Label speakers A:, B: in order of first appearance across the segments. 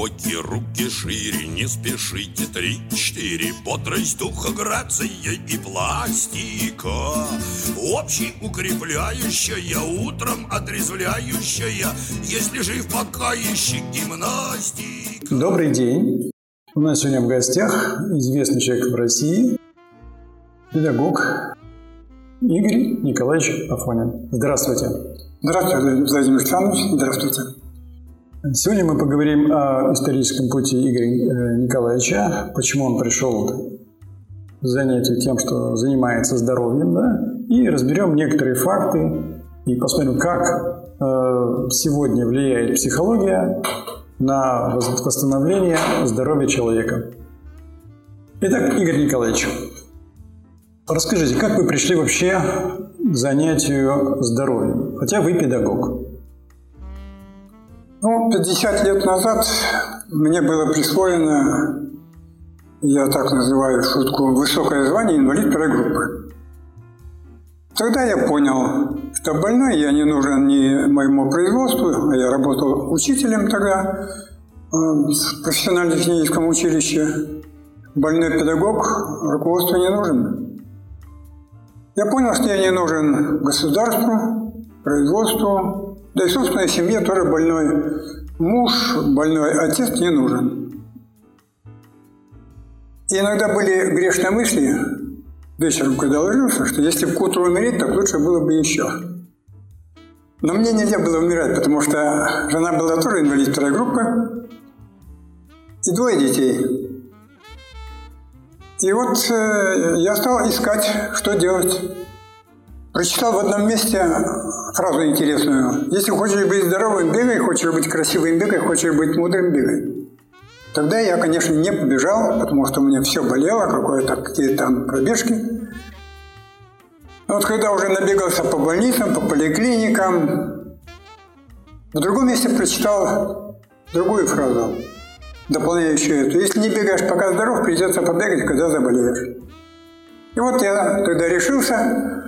A: Глубокие руки шире, не спешите Три-четыре, бодрость духа, грация и пластика Общий укрепляющая, утром отрезвляющая Если жив пока ищи гимнастика
B: Добрый день. У нас сегодня в гостях известный человек в России, педагог Игорь Николаевич Афонин. Здравствуйте.
C: Здравствуйте, Владимир Александрович. Здравствуйте.
B: Сегодня мы поговорим о историческом пути Игоря э, Николаевича, почему он пришел к занятию тем, что занимается здоровьем, да, и разберем некоторые факты и посмотрим, как э, сегодня влияет психология на восстановление здоровья человека. Итак, Игорь Николаевич, расскажите, как вы пришли вообще к занятию здоровьем, хотя вы педагог?
C: Ну, 50 лет назад мне было присвоено, я так называю шутку, высокое звание инвалид второй группы. Тогда я понял, что больной я не нужен ни моему производству, а я работал учителем тогда э, в профессионально-техническом училище. Больной педагог руководству не нужен. Я понял, что я не нужен государству, производству, да и собственной семье тоже больной муж, больной отец не нужен. И иногда были грешные мысли, вечером, когда ложился, что если бы к утру умереть, так лучше было бы еще. Но мне нельзя было умирать, потому что жена была тоже инвалид второй группы, и двое детей. И вот э, я стал искать, что делать. Прочитал в одном месте фразу интересную. Если хочешь быть здоровым, бегай, хочешь быть красивым, бегай, хочешь быть мудрым, бегай. Тогда я, конечно, не побежал, потому что у меня все болело, какое-то какие-то там пробежки. Но вот когда уже набегался по больницам, по поликлиникам, в другом месте прочитал другую фразу, дополняющую эту. Если не бегаешь, пока здоров, придется побегать, когда заболеешь. И вот я тогда решился,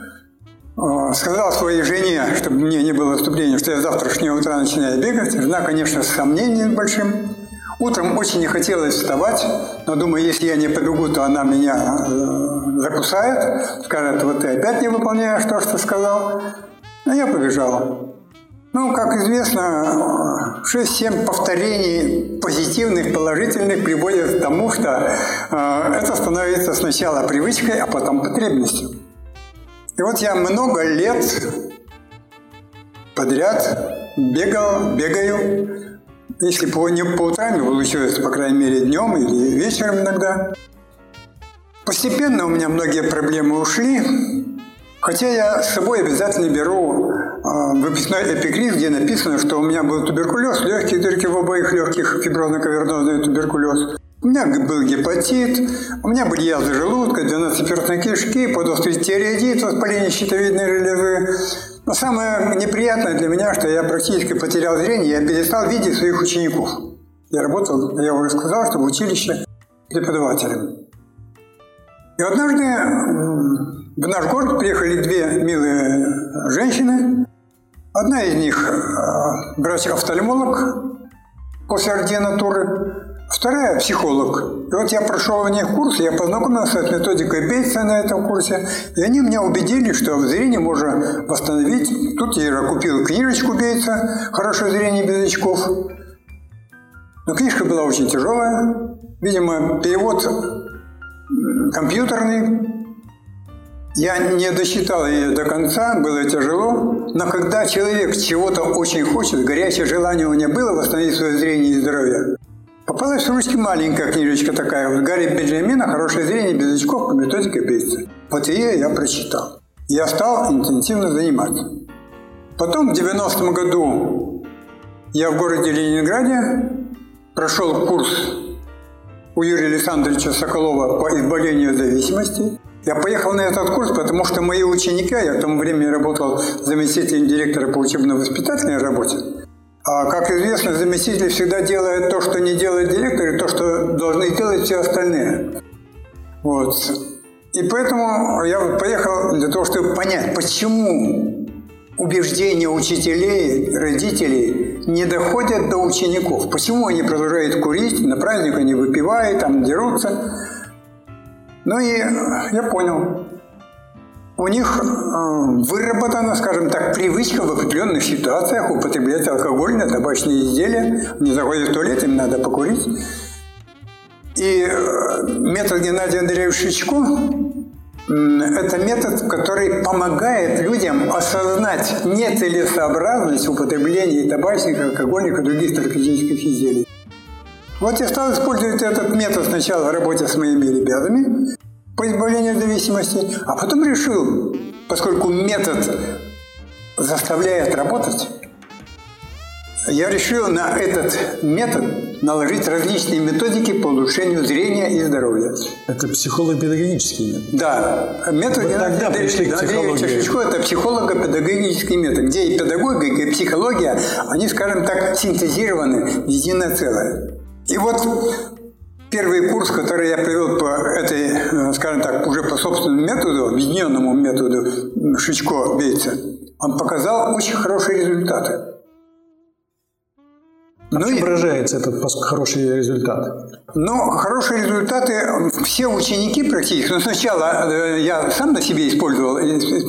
C: сказал своей жене, чтобы мне не было вступления, что я завтрашнего утра начинаю бегать. Жена, конечно, с сомнением большим. Утром очень не хотелось вставать, но думаю, если я не побегу, то она меня э, закусает, скажет, вот ты опять не выполняешь то, что сказал. Но я побежал. Ну, как известно, 6-7 повторений позитивных, положительных приводят к тому, что э, это становится сначала привычкой, а потом потребностью. И вот я много лет подряд бегал, бегаю. Если по, не по утрам, получилось, по крайней мере, днем или вечером иногда. Постепенно у меня многие проблемы ушли, хотя я с собой обязательно беру э, выпускной эпикриз, где написано, что у меня был туберкулез, легкие дырки в обоих легких, фиброзно-кавернозный туберкулез. У меня был гепатит, у меня были язвы желудка, 12-перстной кишки, подострый тиреоидит, воспаление щитовидной железы. Но самое неприятное для меня, что я практически потерял зрение, я перестал видеть своих учеников. Я работал, я уже сказал, что в училище преподавателем. И однажды в наш город приехали две милые женщины. Одна из них э, врач-офтальмолог после ординатуры, Вторая – психолог. И вот я прошел у них курс, я познакомился с методикой Бейтса на этом курсе, и они меня убедили, что зрение можно восстановить. Тут я купил книжечку Бейтса «Хорошее зрение без очков». Но книжка была очень тяжелая. Видимо, перевод компьютерный. Я не досчитал ее до конца, было тяжело. Но когда человек чего-то очень хочет, горячее желание у него было восстановить свое зрение и здоровье, Попалась в ручки маленькая книжечка такая, вот Гарри Бенджамина «Хорошее зрение без очков по методике Бейца». Вот ее я прочитал. Я стал интенсивно заниматься. Потом в 90-м году я в городе Ленинграде прошел курс у Юрия Александровича Соколова по избавлению от зависимости. Я поехал на этот курс, потому что мои ученики, я в то время работал заместителем директора по учебно-воспитательной работе, А, как известно, заместитель всегда делает то, что не делает директор, и то, что должны делать все остальные. Вот. И поэтому я вот поехал для того, чтобы понять, почему убеждения учителей, родителей не доходят до учеников. Почему они продолжают курить, на праздник они выпивают, там дерутся. Ну и я понял, у них э, выработана, скажем так, привычка в определенных ситуациях употреблять алкогольные, табачные изделия. Не заходят в туалет, им надо покурить. И э, метод Геннадия Андреевича Шичко – это метод, который помогает людям осознать нецелесообразность употребления табачных, алкогольных и других наркотических изделий. Вот я стал использовать этот метод сначала в работе с моими ребятами, по избавлению от зависимости, а потом решил, поскольку метод заставляет работать, я решил на этот метод наложить различные методики по улучшению зрения и здоровья.
B: Это психолого-педагогический метод?
C: Да. Метод
B: Вы тогда пришли к психологии.
C: Шишко – это психолого-педагогический метод, где и педагогика, и психология, они, скажем так, синтезированы в единое целое. И вот Первый курс, который я провел по этой, э, скажем так, уже по собственному методу, объединенному методу Шичко-Бейца, он показал очень хорошие результаты.
B: Ну и выражается этот хороший результат?
C: Ну, хорошие результаты все ученики практически. Но сначала э, я сам на себе использовал,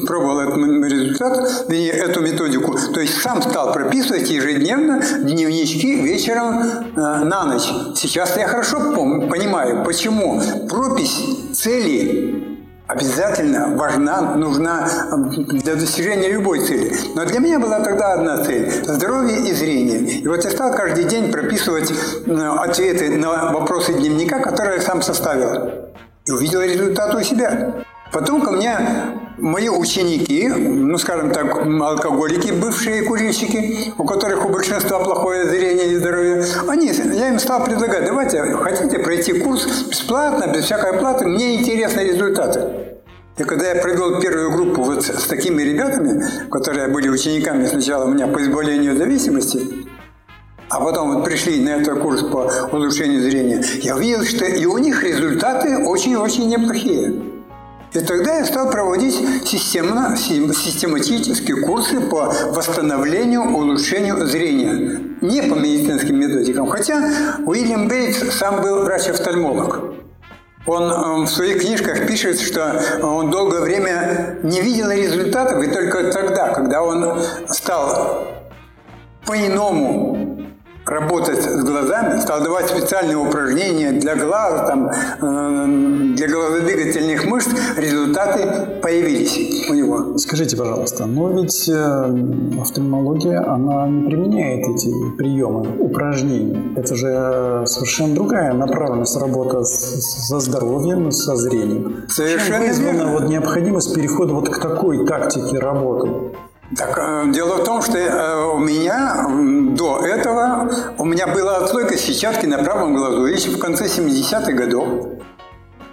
C: пробовал этот результат, эту методику. То есть сам стал прописывать ежедневно дневнички вечером э, на ночь. Сейчас я хорошо понимаю, почему пропись целей обязательно важна, нужна для достижения любой цели. Но для меня была тогда одна цель – здоровье и зрение. И вот я стал каждый день прописывать ответы на вопросы дневника, которые я сам составил. И увидел результат у себя. Потом ко мне мои ученики, ну, скажем так, алкоголики, бывшие курильщики, у которых у большинства плохое зрение и здоровье, они, я им стал предлагать, давайте, хотите пройти курс бесплатно, без всякой оплаты, мне интересны результаты. И когда я провел первую группу вот с такими ребятами, которые были учениками сначала у меня по избавлению зависимости, а потом вот пришли на этот курс по улучшению зрения, я увидел, что и у них результаты очень-очень неплохие. И тогда я стал проводить системно, систематические курсы по восстановлению, улучшению зрения. Не по медицинским методикам. Хотя Уильям Бейтс сам был врач-офтальмолог. Он э, в своих книжках пишет, что он долгое время не видел результатов, и только тогда, когда он стал по-иному работать с глазами, стал давать специальные упражнения для глаз, там, э, для глазодвигательных мышц, результаты появились у него.
B: Скажите, пожалуйста, но ведь э, офтальмология, она не применяет эти приемы, упражнений. Это же совершенно другая направленность работы со здоровьем, со зрением.
C: Совершенно
B: Чем вызвана вот необходимость перехода вот к такой тактике работы?
C: Так, э, дело в том, что э, у меня до этого, у меня была отслойка сетчатки на правом глазу еще в конце 70-х годов.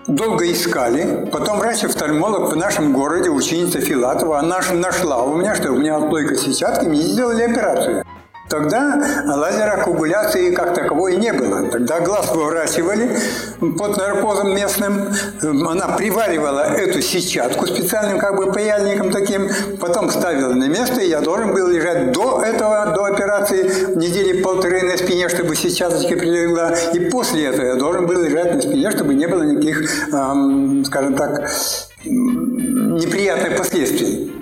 C: Долго искали, потом врач-офтальмолог в нашем городе, ученица Филатова, она нашла у меня, что у меня отслойка сетчатки, мне сделали операцию. Тогда лазерокоагуляции как таковой не было. Тогда глаз выворачивали под наркозом местным. Она приваривала эту сетчатку специальным как бы паяльником таким, потом ставила на место, и я должен был лежать до этого, до операции, недели полторы на спине, чтобы сетчаточка прилегла. И после этого я должен был лежать на спине, чтобы не было никаких, эм, скажем так, неприятных последствий.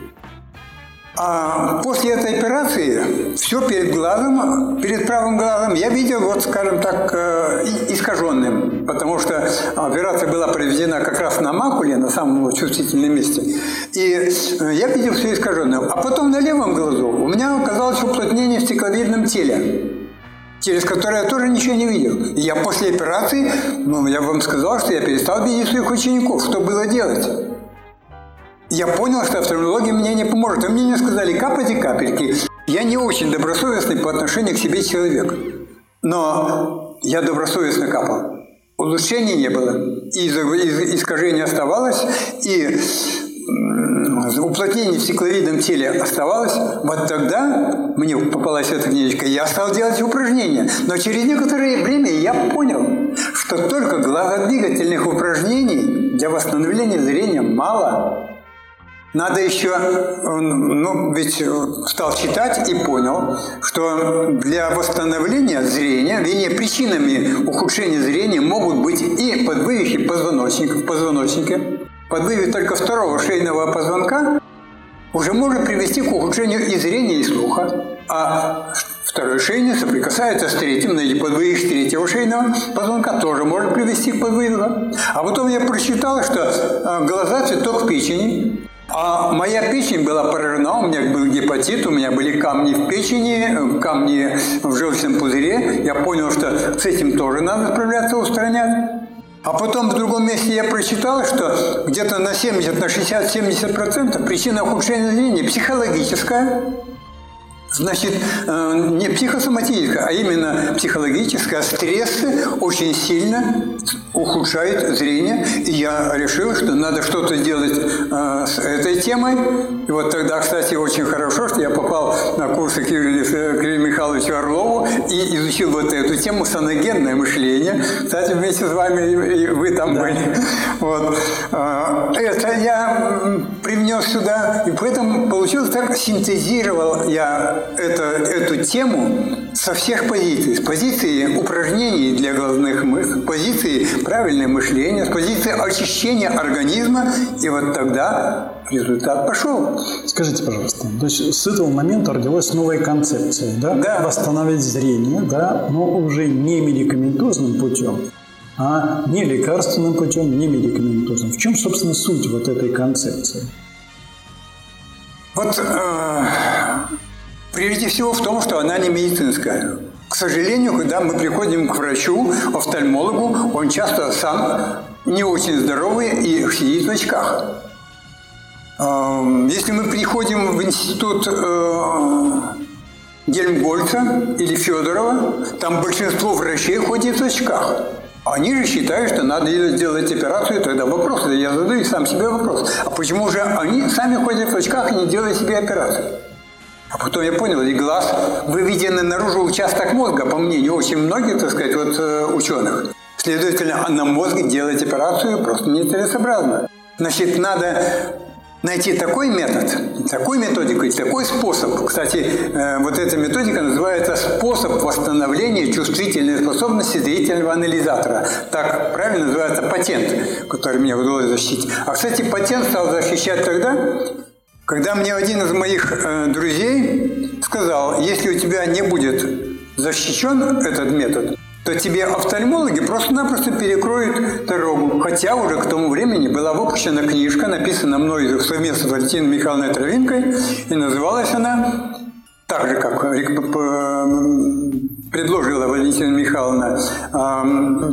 C: А после этой операции все перед глазом, перед правым глазом я видел, вот скажем так, э, искаженным, потому что операция была проведена как раз на макуле, на самом чувствительном месте. И э, я видел все искаженным. А потом на левом глазу у меня оказалось уплотнение в стекловидном теле через которое я тоже ничего не видел. И я после операции, ну, я вам сказал, что я перестал видеть своих учеников. Что было делать? Я понял, что офтальмология мне не поможет. А мне не сказали, капайте капельки. Я не очень добросовестный по отношению к себе человек. Но я добросовестно капал. Улучшений не было. И искажение оставалось. И уплотнение в стекловидном теле оставалось, вот тогда мне попалась эта книжечка, я стал делать упражнения. Но через некоторое время я понял, что только глазодвигательных упражнений для восстановления зрения мало. Надо еще, ну, ведь стал читать и понял, что для восстановления зрения, вернее, причинами ухудшения зрения могут быть и подвывихи позвоночника, в позвоночнике, подвывих только второго шейного позвонка уже может привести к ухудшению и зрения, и слуха. А второй шейный соприкасается с третьим, на подвывих третьего шейного позвонка тоже может привести к подвыву. А потом я прочитал, что э, глаза – цветок печени, а моя печень была поражена, у меня был гепатит, у меня были камни в печени, камни в желчном пузыре. Я понял, что с этим тоже надо справляться, устранять. А потом в другом месте я прочитал, что где-то на 70, на 60-70% причина ухудшения зрения психологическая, Значит, э, не психосоматическая, а именно психологическая. Стрессы очень сильно ухудшают зрение. И я решил, что надо что-то делать э, с этой темой. И вот тогда, кстати, очень хорошо, что я попал на курсы к Юрию, к Юрию Михайловичу Орлову и изучил вот эту тему саногенное мышление. Кстати, вместе с вами и вы там да. были. Вот. Э, это я привнес сюда, и поэтому получилось так, синтезировал я это, эту тему со всех позиций. С позиции упражнений для глазных мышц, с позиции правильное мышление, с позиции очищения организма. И вот тогда результат пошел.
B: Скажите, пожалуйста, то есть с этого момента родилась новая концепция, да?
C: Да.
B: Восстановить зрение, да, но уже не медикаментозным путем, а не лекарственным путем, не медикаментозным. В чем, собственно, суть вот этой концепции?
C: Вот э, Прежде всего в том, что она не медицинская. К сожалению, когда мы приходим к врачу, офтальмологу, он часто сам не очень здоровый и сидит в очках. Эм, если мы приходим в институт э, Гельмгольца или Федорова, там большинство врачей ходит в очках. Они же считают, что надо сделать операцию, тогда вопрос, я задаю сам себе вопрос. А почему же они сами ходят в очках и не делают себе операцию? А потом я понял, и глаз выведенный наружу участок мозга, по мнению очень многих, так сказать, вот э, ученых. Следовательно, на мозге делать операцию просто нецелесообразно. Значит, надо найти такой метод, такую методику и такой способ. Кстати, э, вот эта методика называется способ восстановления чувствительной способности зрительного анализатора. Так правильно называется патент, который мне удалось защитить. А, кстати, патент стал защищать тогда, когда мне один из моих э, друзей сказал, если у тебя не будет защищен этот метод, то тебе офтальмологи просто-напросто перекроют дорогу. Хотя уже к тому времени была выпущена книжка, написана мной совместно с Валентиной Михайловной Травинкой, и называлась она так же, как предложила Валентина Михайловна,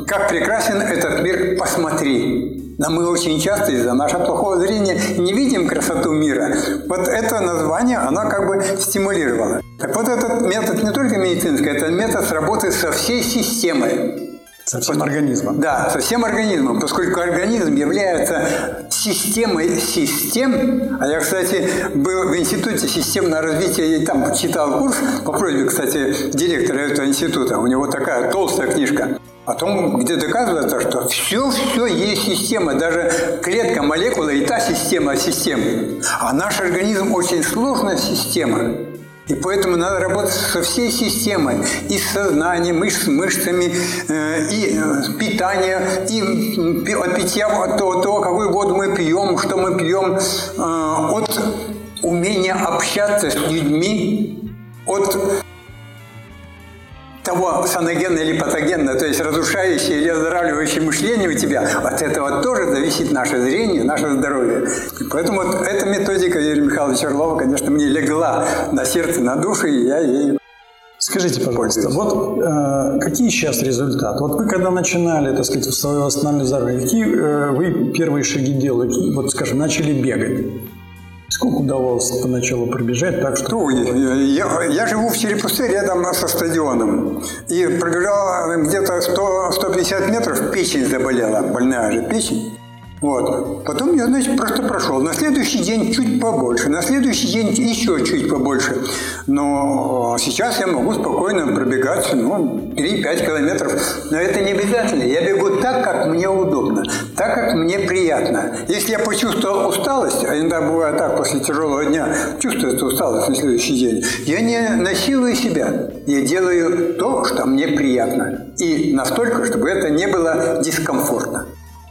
C: «Как прекрасен этот мир, посмотри». Но мы очень часто из-за нашего плохого зрения не видим красоту мира. Вот это название, оно как бы стимулировало. Так вот этот метод не только медицинский, это метод работы со всей системой.
B: Со всем организмом.
C: Да, со всем организмом, поскольку организм является системой систем. А я, кстати, был в Институте системного развития и там читал курс по просьбе, кстати, директора этого института. У него такая толстая книжка. О том, где доказывается, что все-все есть система, даже клетка, молекула и та система системы. А наш организм очень сложная система. И поэтому надо работать со всей системой, и с сознанием, и с мышцами, э, и э, питание, и от питья, от того, того, какую воду мы пьем, что мы пьем, э, от умения общаться с людьми, от того саногенное или патогенное, то есть разрушающее или оздоравливающее мышление у тебя, от этого тоже зависит наше зрение, наше здоровье. И поэтому вот эта методика Юрия Михайловича Орлова, конечно, мне легла на сердце, на душу, и я ей
B: Скажите, пожалуйста, вот э, какие сейчас результаты? Вот вы когда начинали, так сказать, свое восстановление здоровья, какие э, вы первые шаги делали? Вот, скажем, начали бегать. Сколько удавалось поначалу пробежать так, что...
C: Ну, я, я живу в Черепусте рядом со стадионом. И пробежал где-то 100, 150 метров, печень заболела, больная же печень. Вот. Потом я, значит, просто прошел. На следующий день чуть побольше, на следующий день еще чуть побольше. Но сейчас я могу спокойно пробегать ну, 3-5 километров. Но это не обязательно. Я бегу так, как мне удобно, так, как мне приятно. Если я почувствовал усталость, а иногда бывает так, после тяжелого дня чувствуется усталость на следующий день, я не насилую себя. Я делаю то, что мне приятно. И настолько, чтобы это не было дискомфортно.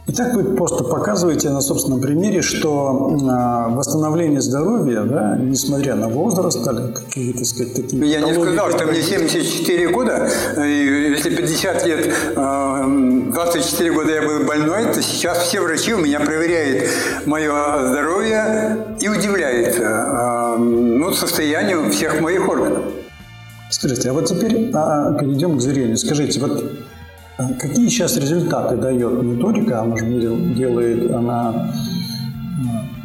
B: Итак, вы просто показываете на собственном примере, что э, восстановление здоровья, да, несмотря на возраст, или какие-то, сказать, такие...
C: Я не сказал, что мне 74 года, и если 50 лет, 24 года я был больной, то сейчас все врачи у меня проверяют мое здоровье и удивляются ну, состоянию всех моих органов.
B: Скажите, а вот теперь а, перейдем к зрению. Скажите, вот а какие сейчас результаты дает методика? Она же делает, она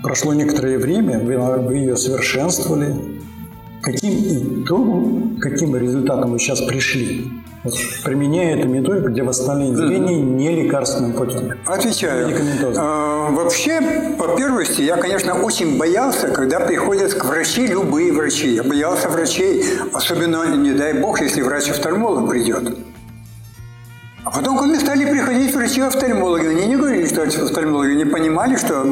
B: прошло некоторое время, вы, ее совершенствовали. Каким итогом, каким результатом вы сейчас пришли? Вот, применяя эту методику для восстановления зрения mm-hmm. не лекарственным путем.
C: Отвечаю. А, вообще, по первости, я, конечно, очень боялся, когда приходят к врачи любые врачи. Я боялся врачей, особенно, не дай бог, если врач-офтальмолог придет. А потом ко мне стали приходить врачи-офтальмологи. Они не говорили, что офтальмологи не понимали, что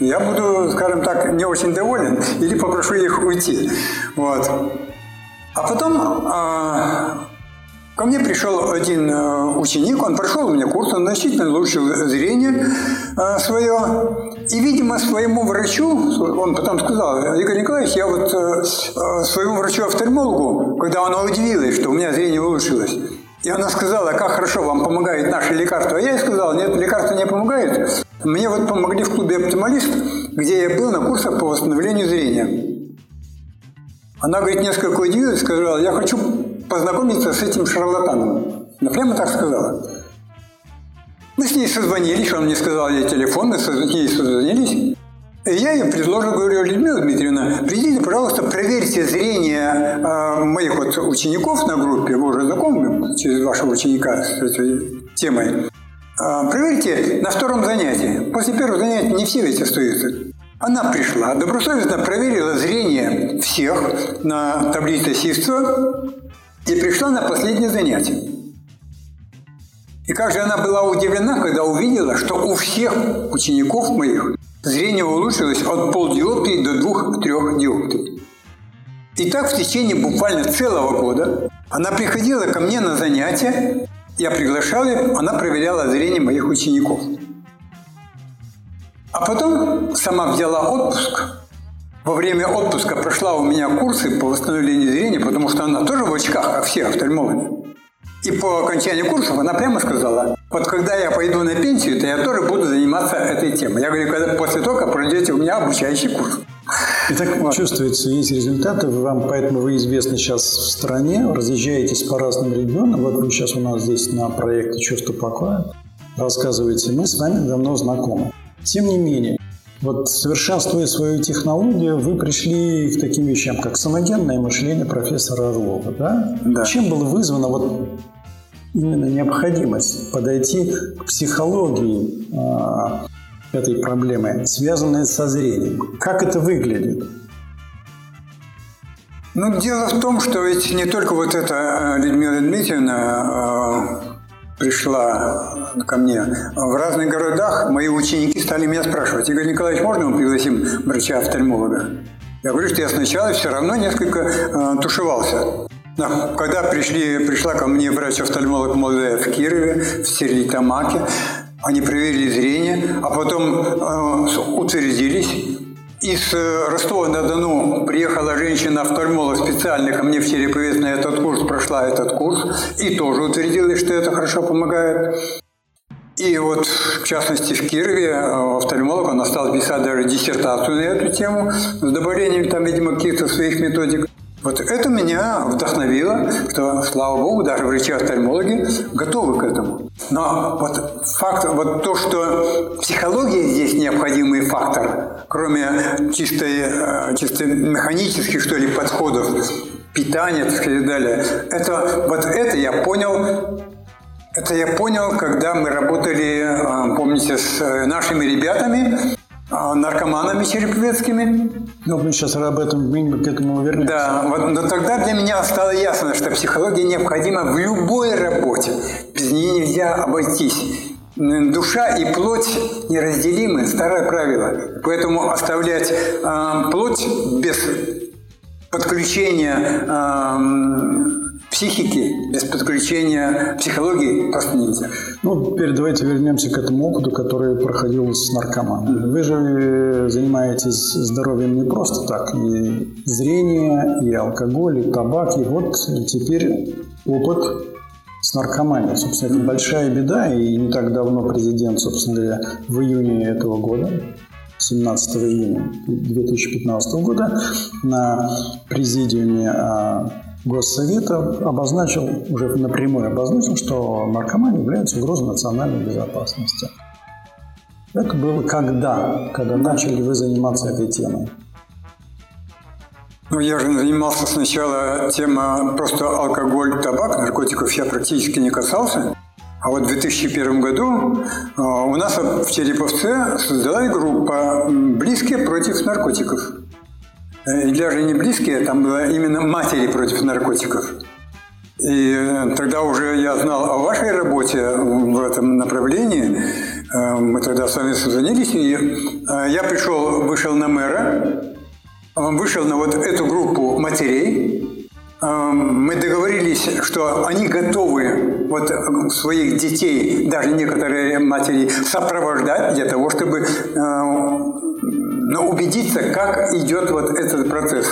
C: я буду, скажем так, не очень доволен или попрошу их уйти. Вот. А потом а, ко мне пришел один а, ученик, он прошел у меня курс, он значительно улучшил зрение а, свое. И, видимо, своему врачу, он потом сказал, Игорь Николаевич, я вот а, своему врачу-офтальмологу, когда она удивилась, что у меня зрение улучшилось, и она сказала, как хорошо вам помогает наше лекарство. А я ей сказал, нет, лекарство не помогает. Мне вот помогли в клубе «Оптималист», где я был на курсах по восстановлению зрения. Она, говорит, несколько удивилась, сказала, я хочу познакомиться с этим шарлатаном. Она прямо так сказала. Мы с ней созвонились, он мне сказал ей телефон, мы с ней созвонились. Я ей предложил, говорю, Людмила Дмитриевна, придите, пожалуйста, проверьте зрение э, моих вот учеников на группе, вы уже знакомы через вашего ученика с этой темой. Э, проверьте на втором занятии. После первого занятия не все ведь остаются. Она пришла, добросовестно проверила зрение всех на таблице Сивцева и пришла на последнее занятие. И как же она была удивлена, когда увидела, что у всех учеников моих Зрение улучшилось от полдиоптрии до двух-трех диоптрий. И так в течение буквально целого года она приходила ко мне на занятия, я приглашал ее, она проверяла зрение моих учеников. А потом сама взяла отпуск. Во время отпуска прошла у меня курсы по восстановлению зрения, потому что она тоже в очках, как все офтальмологи. И по окончании курсов она прямо сказала, вот когда я пойду на пенсию, то я тоже буду заниматься этой темой. Я говорю, когда после того, как пройдете у меня обучающий курс.
B: Итак, вот. чувствуется, есть результаты, вам, поэтому вы известны сейчас в стране, разъезжаетесь по разным регионам. Вот вы сейчас у нас здесь на проекте «Чувство покоя» рассказываете, мы с вами давно знакомы. Тем не менее, вот совершенствуя свою технологию, вы пришли к таким вещам, как самогенное мышление профессора Орлова. Да?
C: Да.
B: Чем было вызвано вот именно необходимость подойти к психологии э, этой проблемы, связанной со зрением. Как это выглядит?
C: Ну, дело в том, что ведь не только вот эта э, Людмила Дмитриевна э, пришла ко мне. В разных городах мои ученики стали меня спрашивать, Игорь Николаевич, можно мы пригласим врача-офтальмолога? Я говорю, что я сначала все равно несколько э, тушевался. Да, когда пришли, пришла ко мне врач-офтальмолог молодая в Кирове, в Стерлитамаке, они проверили зрение, а потом э, утвердились. Из э, Ростова-на-Дону приехала женщина-офтальмолог специально ко мне в Череповец на этот курс, прошла этот курс и тоже утвердилась, что это хорошо помогает. И вот, в частности, в Кирове э, офтальмолог, он остался писать даже диссертацию на эту тему с добавлением там, видимо, каких-то своих методик. Вот это меня вдохновило, что, слава богу, даже врачи-офтальмологи готовы к этому. Но вот факт, вот то, что психология здесь необходимый фактор, кроме чистой, э, чисто механических, что ли, подходов, питания, так сказать, и далее, это, вот это я понял Это я понял, когда мы работали, а, помните, с э, нашими ребятами, а, наркоманами череповецкими.
B: Ну, мы сейчас об этом мы к этому вернемся.
C: Да, вот, но тогда для меня стало ясно, что психология необходима в любой работе. Без нее нельзя обойтись. Душа и плоть неразделимы, старое правило. Поэтому оставлять э, плоть без подключения э, психики, без подключения психологии просто нельзя.
B: Ну, теперь давайте вернемся к этому опыту, который проходил с наркоманами. Вы же занимаетесь здоровьем не просто так. И зрение, и алкоголь, и табак. И вот теперь опыт с наркоманией. Собственно, это большая беда, и не так давно президент, собственно говоря, в июне этого года 17 июня 2015 года на президиуме а, Госсовета обозначил, уже напрямую обозначил, что наркомания является угрозой национальной безопасности. Это было когда? Когда начали вы заниматься этой темой?
C: Ну, я же занимался сначала тема просто алкоголь, табак, наркотиков я практически не касался. А вот в 2001 году а, у нас в Череповце создалась группа «Близкие против наркотиков». И даже не близкие, там было именно матери против наркотиков. И э, тогда уже я знал о вашей работе в этом направлении. Э, мы тогда с вами созвонились, и э, я пришел, вышел на мэра, вышел на вот эту группу матерей. Мы договорились, что они готовы вот своих детей, даже некоторые матери, сопровождать для того, чтобы но убедиться, как идет вот этот процесс.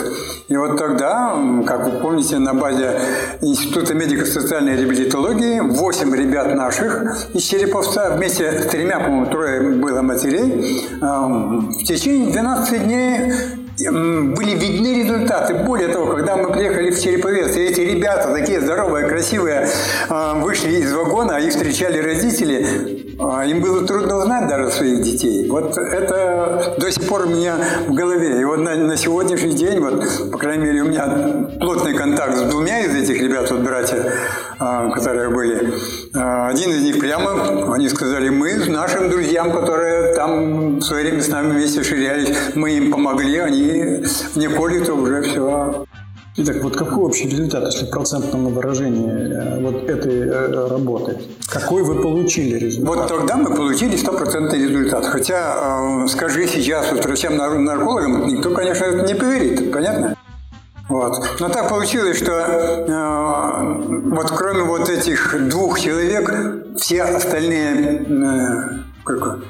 C: И вот тогда, как вы помните, на базе Института медико-социальной реабилитологии 8 ребят наших из Череповца вместе с тремя, по-моему, трое было матерей, в течение 12 дней были видны результаты. Более того, когда мы приехали в Череповец, и эти ребята, такие здоровые, красивые, а, вышли из вагона, их встречали родители, а, им было трудно узнать даже своих детей. Вот это до сих пор у меня в голове. И вот на, на сегодняшний день, вот, по крайней мере, у меня плотный контакт с двумя из этих ребят, вот братья, а, которые были. Один из них прямо, они сказали, мы нашим друзьям, которые там в свое время с нами вместе ширялись, мы им помогли, они не колет уже все.
B: Итак, вот какой общий результат, если в процентном выражении э, вот этой э, работы? Какой вы получили результат?
C: Вот тогда мы получили стопроцентный результат. Хотя, э, скажи сейчас вот врачам-наркологам, никто, конечно, не поверит, понятно? Вот. Но так получилось, что э, вот кроме вот этих двух человек, все остальные э,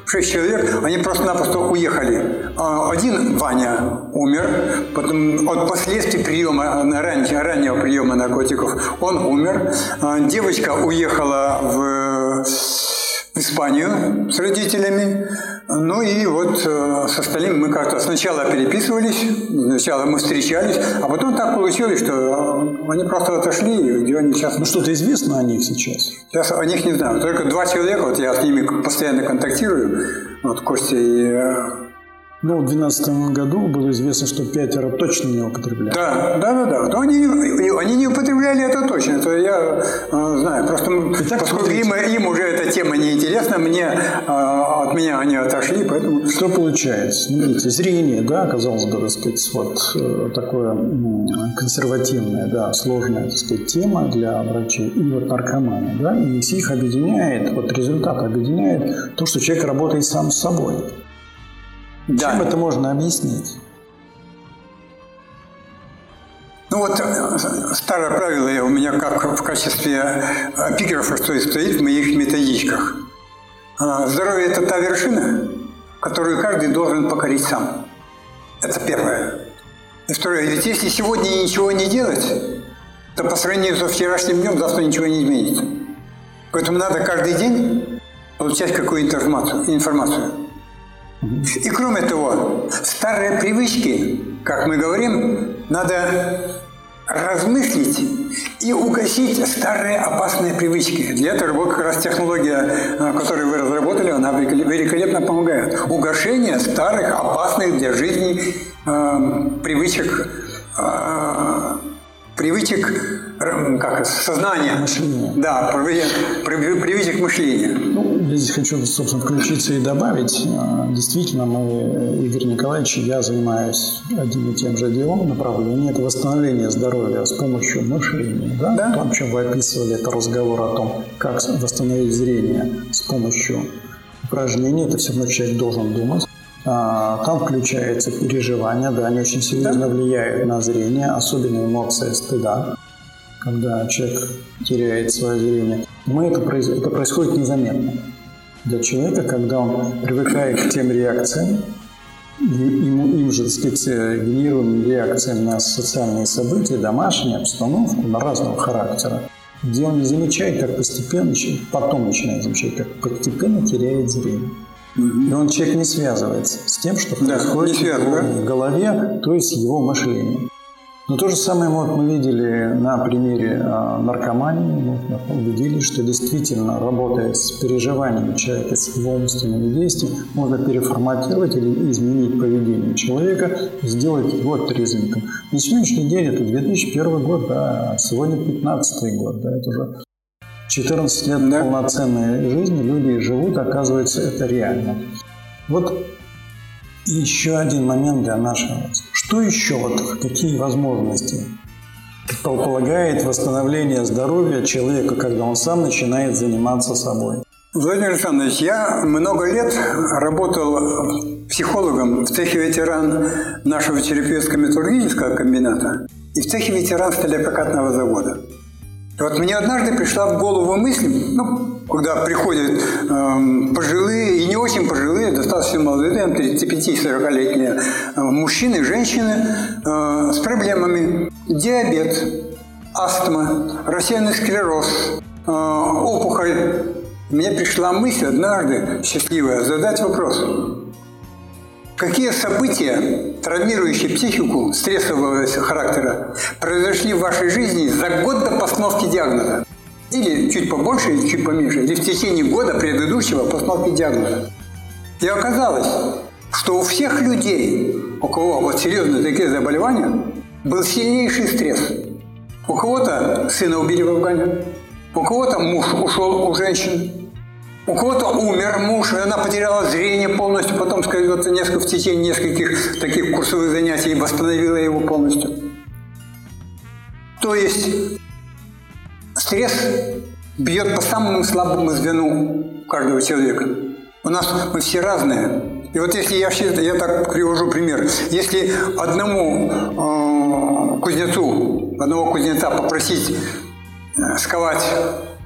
C: шесть человек, они просто-напросто уехали. А один, Ваня, умер, потом от последствий приема, раннего, раннего приема наркотиков, он умер. А девочка уехала в в Испанию с родителями. Ну и вот э, с остальными мы как-то сначала переписывались, сначала мы встречались, а потом так получилось, что э, они просто отошли, где они сейчас...
B: Ну что-то известно о них сейчас?
C: Сейчас о них не знаю. Только два человека, вот я с ними постоянно контактирую, вот Костя и э,
B: ну, в 2012 году было известно, что пятеро точно не употребляли.
C: Да, да, да, да. Но они, они не употребляли это точно. Это я э, знаю. Просто Итак, поскольку им, им уже эта тема не интересна, мне, э, от меня они отошли, поэтому...
B: Что получается? Смотрите, зрение, да, казалось бы, так сказать, вот э, такое консервативная, да, сложная, так сказать, тема для врачей. И вот наркоманы, да, и их объединяет, вот результат объединяет то, что человек работает сам с собой. Да. Чем это можно объяснить?
C: Ну вот э, старое правило у меня как в качестве эпиграфа стоит в моих методичках. А, здоровье – это та вершина, которую каждый должен покорить сам. Это первое. И второе, ведь если сегодня ничего не делать, то по сравнению со вчерашним днем завтра ничего не изменится. Поэтому надо каждый день получать какую-то информацию. И кроме того, старые привычки, как мы говорим, надо размыслить и угасить старые опасные привычки. Для этого как раз технология, э, которую вы разработали, она великолепно помогает. Угошение старых, опасных для жизни э, привычек, э, привычек, как сознания.
B: Мышления.
C: Да, привычек мышления.
B: Ну, я здесь хочу, собственно, включиться и добавить. А, действительно, мы, Игорь Николаевич я занимаюсь одним и тем же делом. Направление – это восстановление здоровья с помощью мышления. Да?
C: Да.
B: То, о чем вы описывали, это разговор о том, как восстановить зрение с помощью упражнений. Это все равно человек должен думать. Там включается переживание, да, они очень серьезно влияют на зрение, особенно эмоция стыда, когда человек теряет свое зрение. Мы это, это происходит незаметно для человека, когда он привыкает к тем реакциям, ему, им же, так сказать, генерируемым реакциям на социальные события, домашнюю обстановку на разного характера, где он не замечает, как постепенно, потом начинает замечать, как постепенно теряет зрение. И он человек не связывается с тем, что происходит
C: да, в,
B: голове, то есть его мышлением. Но то же самое вот мы видели на примере а, наркомании. Мы убедились, что действительно, работая с переживаниями человека, с его умственными действиями, можно переформатировать или изменить поведение человека, сделать его трезвенником. На сегодняшний день это 2001 год, да, а сегодня 2015 год, да, это уже 14 лет да. полноценной жизни люди живут, оказывается, это реально. Вот еще один момент для нашего. Что еще, вот, какие возможности предполагает восстановление здоровья человека, когда он сам начинает заниматься собой?
C: Владимир Александрович, я много лет работал психологом в цехе ветеран нашего терапевтско-металлургического комбината и в цехе ветеран сталепрокатного завода. Вот мне однажды пришла в голову мысль, ну, когда приходят э, пожилые и не очень пожилые, достаточно молодые, 35-40-летние э, мужчины женщины э, с проблемами диабет, астма, рассеянный склероз, э, опухоль. Мне пришла мысль однажды, счастливая, задать вопрос. Какие события, травмирующие психику, стрессового характера, произошли в вашей жизни за год до постановки диагноза? Или чуть побольше, или чуть поменьше, или в течение года предыдущего постановки диагноза? И оказалось, что у всех людей, у кого вот серьезные такие заболевания, был сильнейший стресс. У кого-то сына убили в Афгане, у кого-то муж ушел у женщин, у кого-то умер муж, и она потеряла зрение полностью, потом, скажем, несколько, в течение нескольких таких курсовых занятий восстановила его полностью. То есть стресс бьет по самому слабому звену каждого человека. У нас мы все разные. И вот если я, я так привожу пример, если одному э, кузнецу, одного кузнеца попросить э, сковать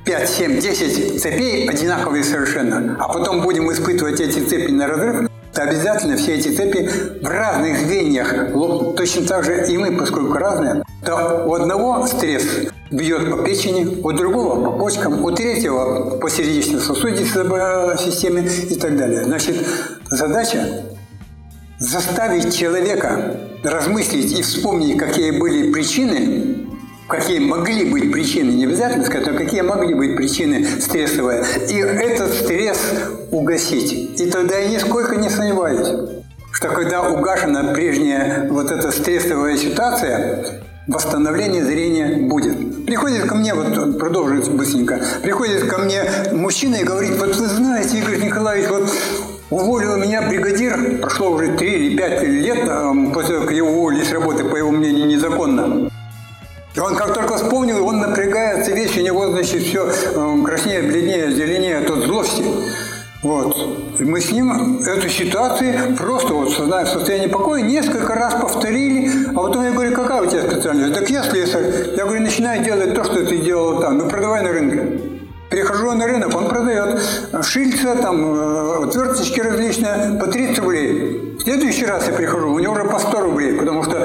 C: 5, 7, 10 цепей одинаковые совершенно, а потом будем испытывать эти цепи на разрыв, то обязательно все эти цепи в разных звеньях. Точно так же и мы, поскольку разные, то у одного стресс бьет по печени, у другого по почкам, у третьего по сердечно-сосудистой системе и так далее. Значит, задача заставить человека размыслить и вспомнить, какие были причины какие могли быть причины, не обязательно сказать, но какие могли быть причины стрессовые, и этот стресс угасить. И тогда я нисколько не сомневаюсь, что когда угашена прежняя вот эта стрессовая ситуация, восстановление зрения будет. Приходит ко мне, вот продолжить быстренько, приходит ко мне мужчина и говорит, вот вы знаете, Игорь Николаевич, вот уволил меня бригадир, прошло уже 3 или 5 лет э, после как его уволили с работы, по его мнению, незаконно. И он как только вспомнил, он напрягается, весь у него, значит, все э, краснее, бледнее, зеленее от злости. Вот. И мы с ним эту ситуацию просто вот в состоянии покоя несколько раз повторили, а потом я говорю, какая у тебя специальность? Так я слесарь. Я говорю, начинай делать то, что ты делал там, ну продавай на рынке. Прихожу на рынок, он продает шильца, там, э, отверточки различные по 30 рублей. Следующий раз я прихожу, у него уже по 100 рублей, потому что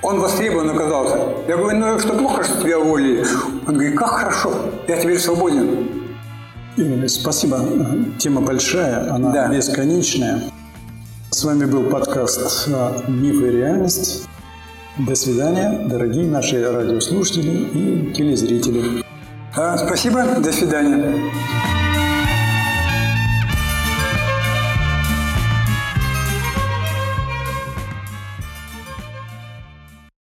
C: он востребован оказался. Я говорю, ну что плохо, что тебя уволили? Он говорит, как хорошо, я теперь свободен.
B: Игорь, спасибо. Тема большая, она да. бесконечная. С вами был подкаст «Миф и реальность». До свидания, дорогие наши радиослушатели и телезрители.
C: А, спасибо, до свидания.